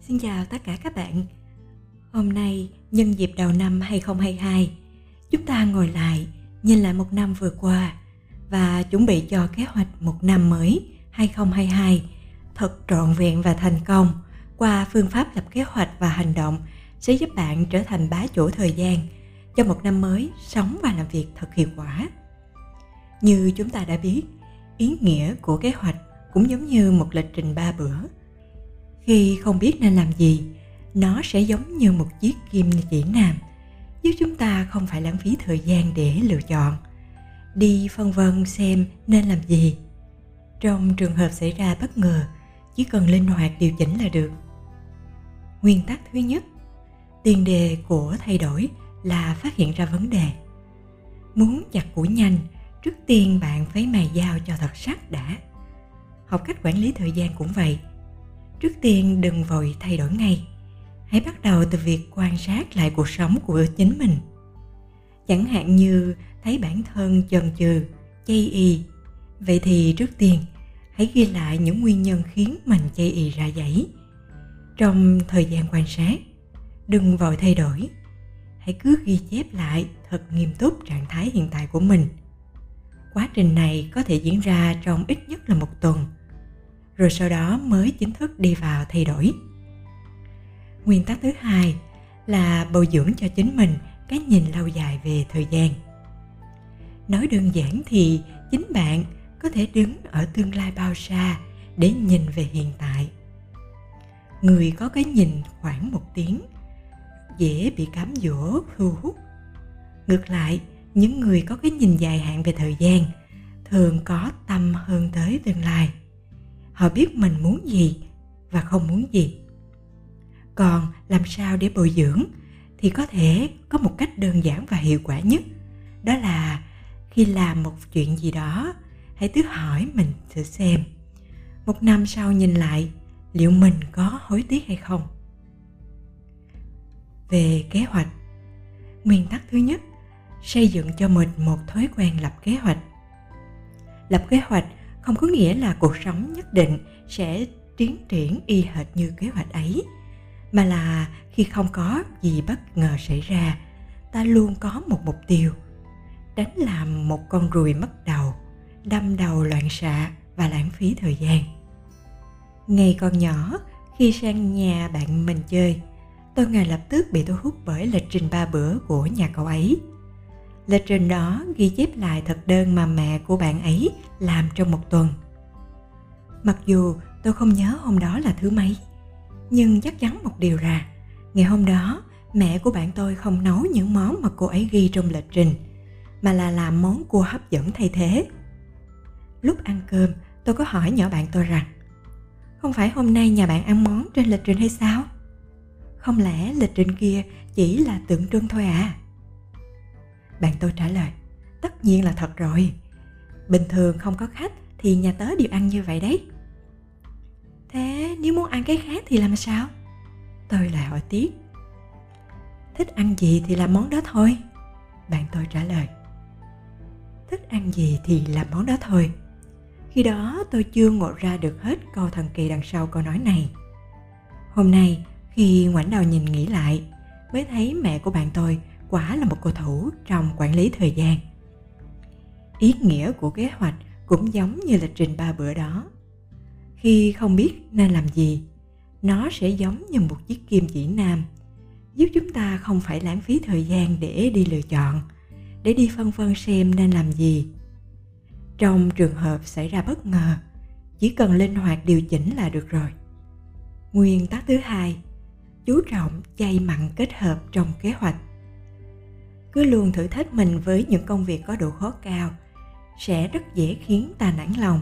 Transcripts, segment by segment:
Xin chào tất cả các bạn. Hôm nay nhân dịp đầu năm 2022, chúng ta ngồi lại nhìn lại một năm vừa qua và chuẩn bị cho kế hoạch một năm mới 2022 thật trọn vẹn và thành công qua phương pháp lập kế hoạch và hành động sẽ giúp bạn trở thành bá chủ thời gian cho một năm mới sống và làm việc thật hiệu quả. Như chúng ta đã biết, ý nghĩa của kế hoạch cũng giống như một lịch trình ba bữa. Khi không biết nên làm gì, nó sẽ giống như một chiếc kim chỉ nam giúp chúng ta không phải lãng phí thời gian để lựa chọn đi phân vân xem nên làm gì. Trong trường hợp xảy ra bất ngờ chỉ cần linh hoạt điều chỉnh là được. Nguyên tắc thứ nhất tiền đề của thay đổi là phát hiện ra vấn đề. Muốn chặt củi nhanh trước tiên bạn phải mài dao cho thật sắc đã. Học cách quản lý thời gian cũng vậy. Trước tiên đừng vội thay đổi ngay. Hãy bắt đầu từ việc quan sát lại cuộc sống của chính mình. Chẳng hạn như thấy bản thân chần chừ, chây y. Vậy thì trước tiên, hãy ghi lại những nguyên nhân khiến mình chây y ra giấy trong thời gian quan sát, đừng vội thay đổi. Hãy cứ ghi chép lại thật nghiêm túc trạng thái hiện tại của mình quá trình này có thể diễn ra trong ít nhất là một tuần. Rồi sau đó mới chính thức đi vào thay đổi. Nguyên tắc thứ hai là bồi dưỡng cho chính mình cái nhìn lâu dài về thời gian. Nói đơn giản thì chính bạn có thể đứng ở tương lai bao xa để nhìn về hiện tại. Người có cái nhìn khoảng một tiếng, dễ bị cám dỗ, thu hút. Ngược lại những người có cái nhìn dài hạn về thời gian, thường có tâm hơn tới tương lai. Họ biết mình muốn gì và không muốn gì. Còn làm sao để bồi dưỡng thì có thể có một cách đơn giản và hiệu quả nhất, đó là khi làm một chuyện gì đó, hãy tự hỏi mình thử xem, một năm sau nhìn lại, liệu mình có hối tiếc hay không? Về kế hoạch, nguyên tắc thứ nhất xây dựng cho mình một thói quen lập kế hoạch. Lập kế hoạch không có nghĩa là cuộc sống nhất định sẽ tiến triển y hệt như kế hoạch ấy, mà là khi không có gì bất ngờ xảy ra, ta luôn có một mục tiêu tránh làm một con ruồi mất đầu, đâm đầu loạn xạ và lãng phí thời gian. Ngày còn nhỏ, khi sang nhà bạn mình chơi, tôi ngay lập tức bị thu hút bởi lịch trình ba bữa của nhà cậu ấy lịch trình đó ghi chép lại thực đơn mà mẹ của bạn ấy làm trong một tuần. Mặc dù tôi không nhớ hôm đó là thứ mấy, nhưng chắc chắn một điều là ngày hôm đó mẹ của bạn tôi không nấu những món mà cô ấy ghi trong lịch trình, mà là làm món cua hấp dẫn thay thế. Lúc ăn cơm, tôi có hỏi nhỏ bạn tôi rằng, không phải hôm nay nhà bạn ăn món trên lịch trình hay sao? Không lẽ lịch trình kia chỉ là tượng trưng thôi à? Bạn tôi trả lời, tất nhiên là thật rồi. Bình thường không có khách thì nhà tớ đều ăn như vậy đấy. Thế nếu muốn ăn cái khác thì làm sao? Tôi lại hỏi tiếp. Thích ăn gì thì làm món đó thôi. Bạn tôi trả lời. Thích ăn gì thì làm món đó thôi. Khi đó tôi chưa ngộ ra được hết câu thần kỳ đằng sau câu nói này. Hôm nay, khi ngoảnh đầu nhìn nghĩ lại, mới thấy mẹ của bạn tôi quả là một cầu thủ trong quản lý thời gian. Ý nghĩa của kế hoạch cũng giống như lịch trình ba bữa đó. Khi không biết nên làm gì, nó sẽ giống như một chiếc kim chỉ nam, giúp chúng ta không phải lãng phí thời gian để đi lựa chọn, để đi phân vân xem nên làm gì. Trong trường hợp xảy ra bất ngờ, chỉ cần linh hoạt điều chỉnh là được rồi. Nguyên tắc thứ hai, chú trọng chay mặn kết hợp trong kế hoạch cứ luôn thử thách mình với những công việc có độ khó cao, sẽ rất dễ khiến ta nản lòng,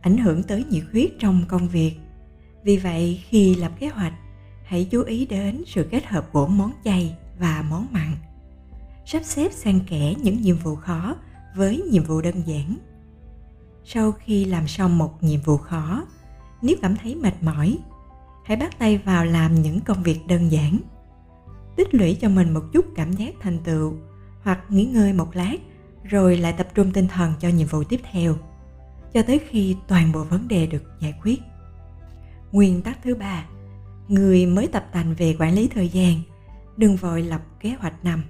ảnh hưởng tới nhiệt huyết trong công việc. Vì vậy, khi lập kế hoạch, hãy chú ý đến sự kết hợp của món chay và món mặn. Sắp xếp xen kẽ những nhiệm vụ khó với nhiệm vụ đơn giản. Sau khi làm xong một nhiệm vụ khó, nếu cảm thấy mệt mỏi, hãy bắt tay vào làm những công việc đơn giản tích lũy cho mình một chút cảm giác thành tựu, hoặc nghỉ ngơi một lát, rồi lại tập trung tinh thần cho nhiệm vụ tiếp theo, cho tới khi toàn bộ vấn đề được giải quyết. Nguyên tắc thứ ba, người mới tập tành về quản lý thời gian, đừng vội lập kế hoạch năm.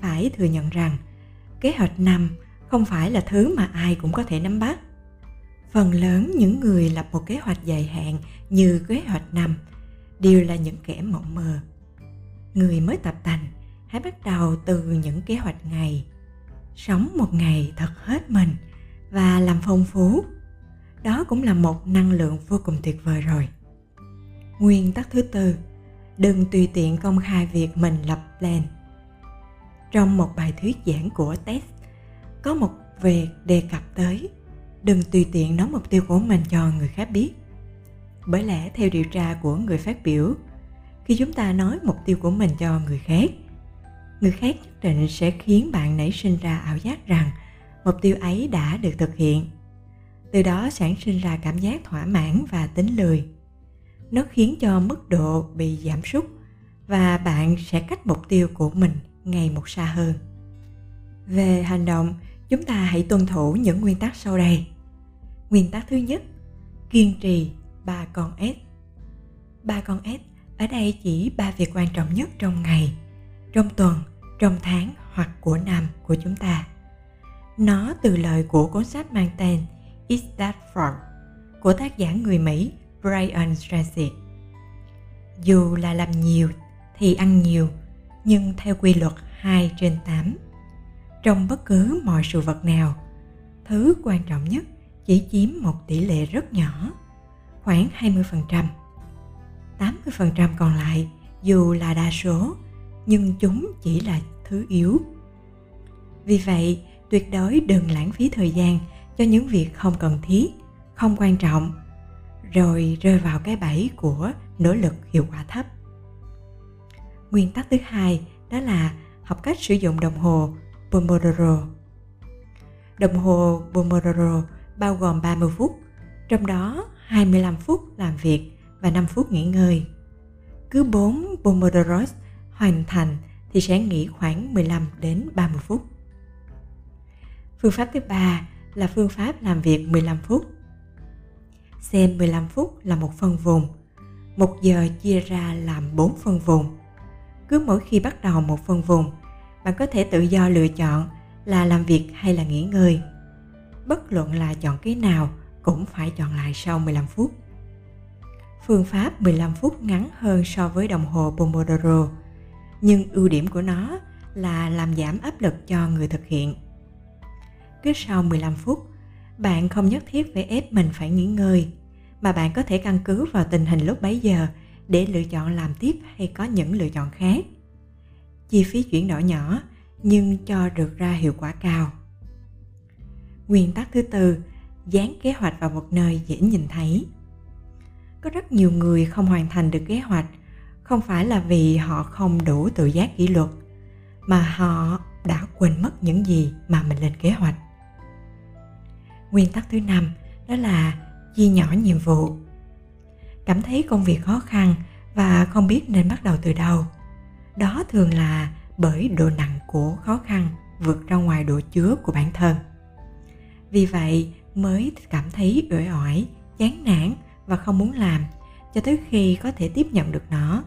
Phải thừa nhận rằng, kế hoạch năm không phải là thứ mà ai cũng có thể nắm bắt. Phần lớn những người lập một kế hoạch dài hạn như kế hoạch năm đều là những kẻ mộng mơ người mới tập tành hãy bắt đầu từ những kế hoạch ngày. Sống một ngày thật hết mình và làm phong phú. Đó cũng là một năng lượng vô cùng tuyệt vời rồi. Nguyên tắc thứ tư, đừng tùy tiện công khai việc mình lập plan. Trong một bài thuyết giảng của test có một việc đề cập tới, đừng tùy tiện nói mục tiêu của mình cho người khác biết. Bởi lẽ, theo điều tra của người phát biểu khi chúng ta nói mục tiêu của mình cho người khác. Người khác nhất định sẽ khiến bạn nảy sinh ra ảo giác rằng mục tiêu ấy đã được thực hiện. Từ đó sản sinh ra cảm giác thỏa mãn và tính lười. Nó khiến cho mức độ bị giảm sút và bạn sẽ cách mục tiêu của mình ngày một xa hơn. Về hành động, chúng ta hãy tuân thủ những nguyên tắc sau đây. Nguyên tắc thứ nhất, kiên trì ba con s. Ba con s ở đây chỉ ba việc quan trọng nhất trong ngày trong tuần trong tháng hoặc của năm của chúng ta nó từ lời của cuốn sách mang tên Is That From của tác giả người Mỹ Brian Tracy. Dù là làm nhiều thì ăn nhiều, nhưng theo quy luật 2 trên 8. Trong bất cứ mọi sự vật nào, thứ quan trọng nhất chỉ chiếm một tỷ lệ rất nhỏ, khoảng 20%. 80% còn lại dù là đa số, nhưng chúng chỉ là thứ yếu. Vì vậy, tuyệt đối đừng lãng phí thời gian cho những việc không cần thiết, không quan trọng, rồi rơi vào cái bẫy của nỗ lực hiệu quả thấp. Nguyên tắc thứ hai đó là học cách sử dụng đồng hồ Pomodoro. Đồng hồ Pomodoro bao gồm 30 phút, trong đó 25 phút làm việc và 5 phút nghỉ ngơi. Cứ 4 Pomodoro hoàn thành thì sẽ nghỉ khoảng 15 đến 30 phút. Phương pháp thứ ba là phương pháp làm việc 15 phút. Xem 15 phút là một phân vùng. 1 giờ chia ra làm 4 phân vùng. Cứ mỗi khi bắt đầu một phân vùng, bạn có thể tự do lựa chọn là làm việc hay là nghỉ ngơi. Bất luận là chọn cái nào cũng phải chọn lại sau 15 phút. Phương pháp 15 phút ngắn hơn so với đồng hồ Pomodoro, nhưng ưu điểm của nó là làm giảm áp lực cho người thực hiện cứ sau 15 phút, bạn không nhất thiết phải ép mình phải nghỉ ngơi, mà bạn có thể căn cứ vào tình hình lúc bấy giờ để lựa chọn làm tiếp hay có những lựa chọn khác. Chi phí chuyển đổi nhỏ nhưng cho được ra hiệu quả cao. Nguyên tắc thứ tư, dán kế hoạch vào một nơi dễ nhìn thấy. Có rất nhiều người không hoàn thành được kế hoạch, không phải là vì họ không đủ tự giác kỷ luật, mà họ đã quên mất những gì mà mình lên kế hoạch. Nguyên tắc thứ năm, đó là chia nhỏ nhiệm vụ. Cảm thấy công việc khó khăn và không biết nên bắt đầu từ đâu. Đó thường là bởi độ nặng của khó khăn vượt ra ngoài độ chứa của bản thân. Vì vậy mới cảm thấy uể oải, chán nản và không muốn làm cho tới khi có thể tiếp nhận được nó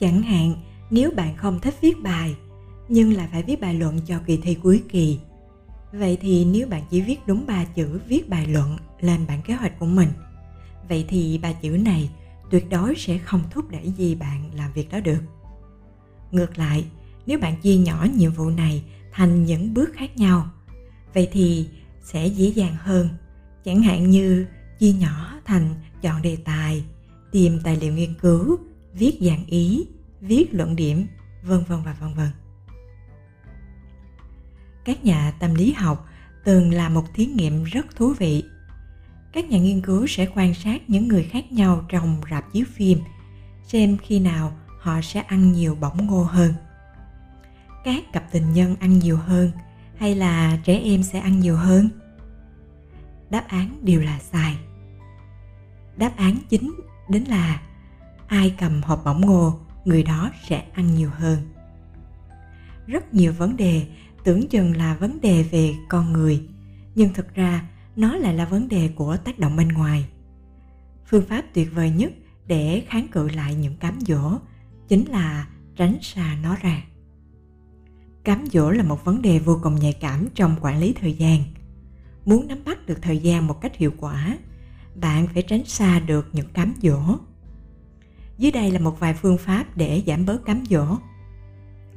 chẳng hạn nếu bạn không thích viết bài nhưng lại phải viết bài luận cho kỳ thi cuối kỳ Vậy thì nếu bạn chỉ viết đúng ba chữ viết bài luận lên bản kế hoạch của mình, vậy thì ba chữ này tuyệt đối sẽ không thúc đẩy gì bạn làm việc đó được. Ngược lại, nếu bạn chia nhỏ nhiệm vụ này thành những bước khác nhau, vậy thì sẽ dễ dàng hơn. Chẳng hạn như chia nhỏ thành chọn đề tài, tìm tài liệu nghiên cứu, viết dạng ý, viết luận điểm, vân vân và vân vân. Các nhà tâm lý học từng làm một thí nghiệm rất thú vị. Các nhà nghiên cứu sẽ quan sát những người khác nhau trong rạp chiếu phim xem khi nào họ sẽ ăn nhiều bỏng ngô hơn. Các cặp tình nhân ăn nhiều hơn hay là trẻ em sẽ ăn nhiều hơn? Đáp án đều là sai đáp án chính đến là ai cầm hộp bỏng ngô, người đó sẽ ăn nhiều hơn. Rất nhiều vấn đề tưởng chừng là vấn đề về con người, nhưng thực ra nó lại là vấn đề của tác động bên ngoài. Phương pháp tuyệt vời nhất để kháng cự lại những cám dỗ chính là tránh xa nó ra. Cám dỗ là một vấn đề vô cùng nhạy cảm trong quản lý thời gian muốn nắm bắt được thời gian một cách hiệu quả, bạn phải tránh xa được những cám dỗ. Dưới đây là một vài phương pháp để giảm bớt cám dỗ.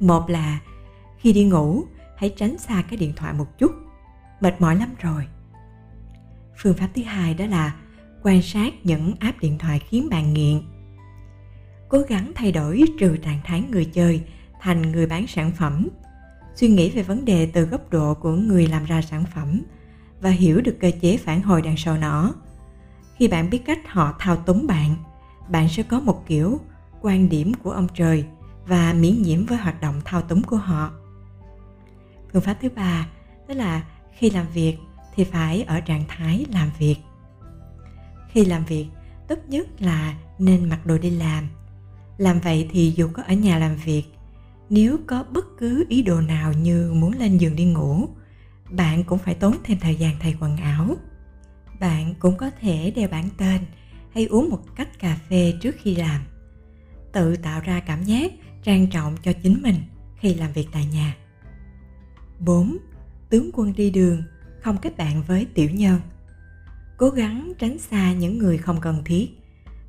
Một là, khi đi ngủ, hãy tránh xa cái điện thoại một chút. Mệt mỏi lắm rồi. Phương pháp thứ hai đó là quan sát những app điện thoại khiến bạn nghiện. Cố gắng thay đổi trừ trạng thái người chơi thành người bán sản phẩm. Suy nghĩ về vấn đề từ góc độ của người làm ra sản phẩm và hiểu được cơ chế phản hồi đằng sau nó. Khi bạn biết cách họ thao túng bạn bạn sẽ có một kiểu quan điểm của ông trời và miễn nhiễm với hoạt động thao túng của họ. Phương pháp thứ ba, đó là khi làm việc thì phải ở trạng thái làm việc. Khi làm việc, tốt nhất là nên mặc đồ đi làm. Làm vậy thì dù có ở nhà làm việc, nếu có bất cứ ý đồ nào như muốn lên giường đi ngủ bạn cũng phải tốn thêm thời gian thay quần áo. Bạn cũng có thể đeo bản tên hay uống một cách cà phê trước khi làm. Tự tạo ra cảm giác trang trọng cho chính mình khi làm việc tại nhà. 4. Tướng quân đi đường không kết bạn với tiểu nhân. Cố gắng tránh xa những người không cần thiết,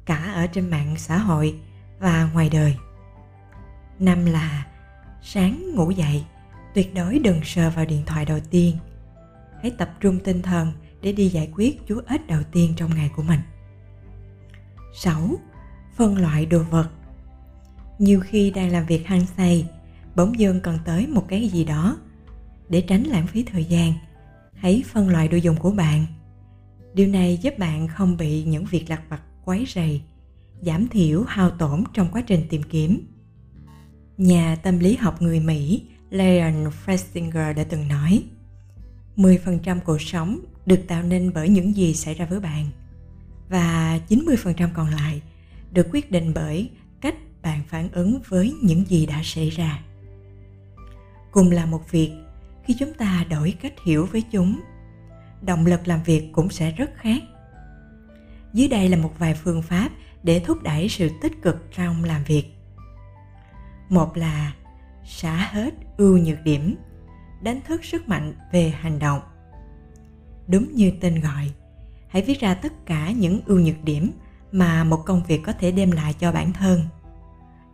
cả ở trên mạng xã hội và ngoài đời. Năm là sáng ngủ dậy tuyệt đối đừng sờ vào điện thoại đầu tiên hãy tập trung tinh thần để đi giải quyết chú ếch đầu tiên trong ngày của mình 6. Phân loại đồ vật Nhiều khi đang làm việc hăng say, bỗng dưng cần tới một cái gì đó. Để tránh lãng phí thời gian, hãy phân loại đồ dùng của bạn. Điều này giúp bạn không bị những việc lặt vặt quấy rầy, giảm thiểu hao tổn trong quá trình tìm kiếm. Nhà tâm lý học người Mỹ Leon Festinger đã từng nói 10% cuộc sống được tạo nên bởi những gì xảy ra với bạn và 90% còn lại được quyết định bởi cách bạn phản ứng với những gì đã xảy ra. Cùng là một việc, khi chúng ta đổi cách hiểu với chúng, động lực làm việc cũng sẽ rất khác. Dưới đây là một vài phương pháp để thúc đẩy sự tích cực trong làm việc. Một là xả hết ưu nhược điểm, đánh thức sức mạnh về hành động. Đúng như tên gọi, hãy viết ra tất cả những ưu nhược điểm mà một công việc có thể đem lại cho bản thân.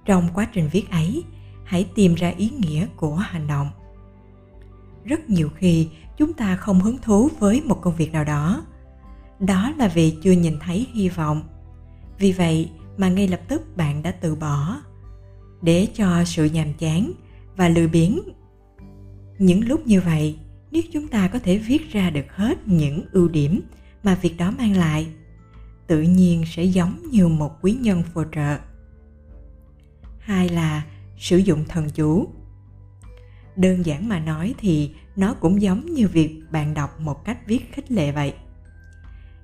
Trong quá trình viết ấy hãy tìm ra ý nghĩa của hành động. Rất nhiều khi chúng ta không hứng thú với một công việc nào đó. Đó là vì chưa nhìn thấy hy vọng. Vì vậy mà ngay lập tức bạn đã từ bỏ để cho sự nhàm chán và lười biếng. Những lúc như vậy, nếu chúng ta có thể viết ra được hết những ưu điểm mà việc đó mang lại, tự nhiên sẽ giống như một quý nhân phù trợ. Hai là sử dụng thần chú. Đơn giản mà nói thì nó cũng giống như việc bạn đọc một cách viết khích lệ vậy.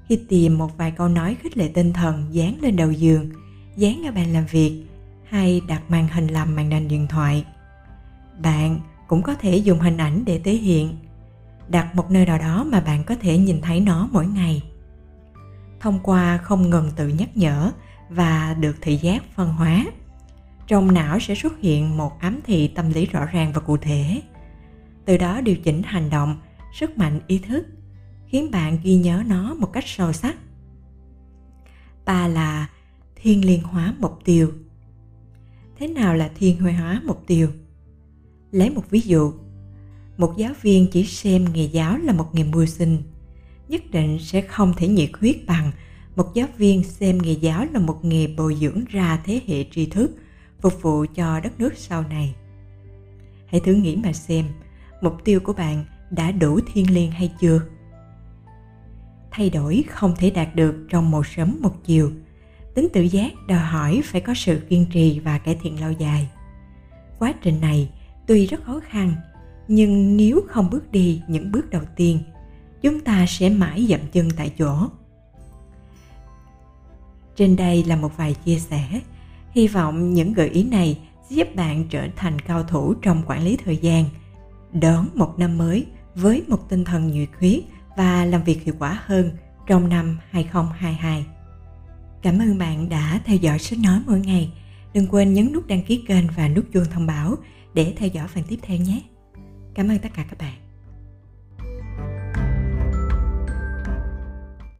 Khi tìm một vài câu nói khích lệ tinh thần dán lên đầu giường, dán ở bàn làm việc hay đặt màn hình làm màn hình điện thoại. Bạn cũng có thể dùng hình ảnh để thể hiện, đặt một nơi nào đó mà bạn có thể nhìn thấy nó mỗi ngày. Thông qua không ngừng tự nhắc nhở và được thị giác phân hóa, trong não sẽ xuất hiện một ám thị tâm lý rõ ràng và cụ thể. Từ đó điều chỉnh hành động, sức mạnh, ý thức, khiến bạn ghi nhớ nó một cách sâu sắc. Ba là thiên liên hóa mục tiêu thế nào là thiên hóa mục tiêu? Lấy một ví dụ. Một giáo viên chỉ xem nghề giáo là một nghề mưu sinh, nhất định sẽ không thể nhiệt huyết bằng một giáo viên xem nghề giáo là một nghề bồi dưỡng ra thế hệ tri thức phục vụ cho đất nước sau này. Hãy thử nghĩ mà xem, mục tiêu của bạn đã đủ thiêng liêng hay chưa? Thay đổi không thể đạt được trong một sớm một chiều tính tự giác đòi hỏi phải có sự kiên trì và cải thiện lâu dài. Quá trình này tuy rất khó khăn, nhưng nếu không bước đi những bước đầu tiên, chúng ta sẽ mãi dậm chân tại chỗ. Trên đây là một vài chia sẻ. Hy vọng những gợi ý này sẽ giúp bạn trở thành cao thủ trong quản lý thời gian, đón một năm mới với một tinh thần nhiệt huyết và làm việc hiệu quả hơn trong năm 2022. Cảm ơn bạn đã theo dõi sách nói mỗi ngày. Đừng quên nhấn nút đăng ký kênh và nút chuông thông báo để theo dõi phần tiếp theo nhé. Cảm ơn tất cả các bạn.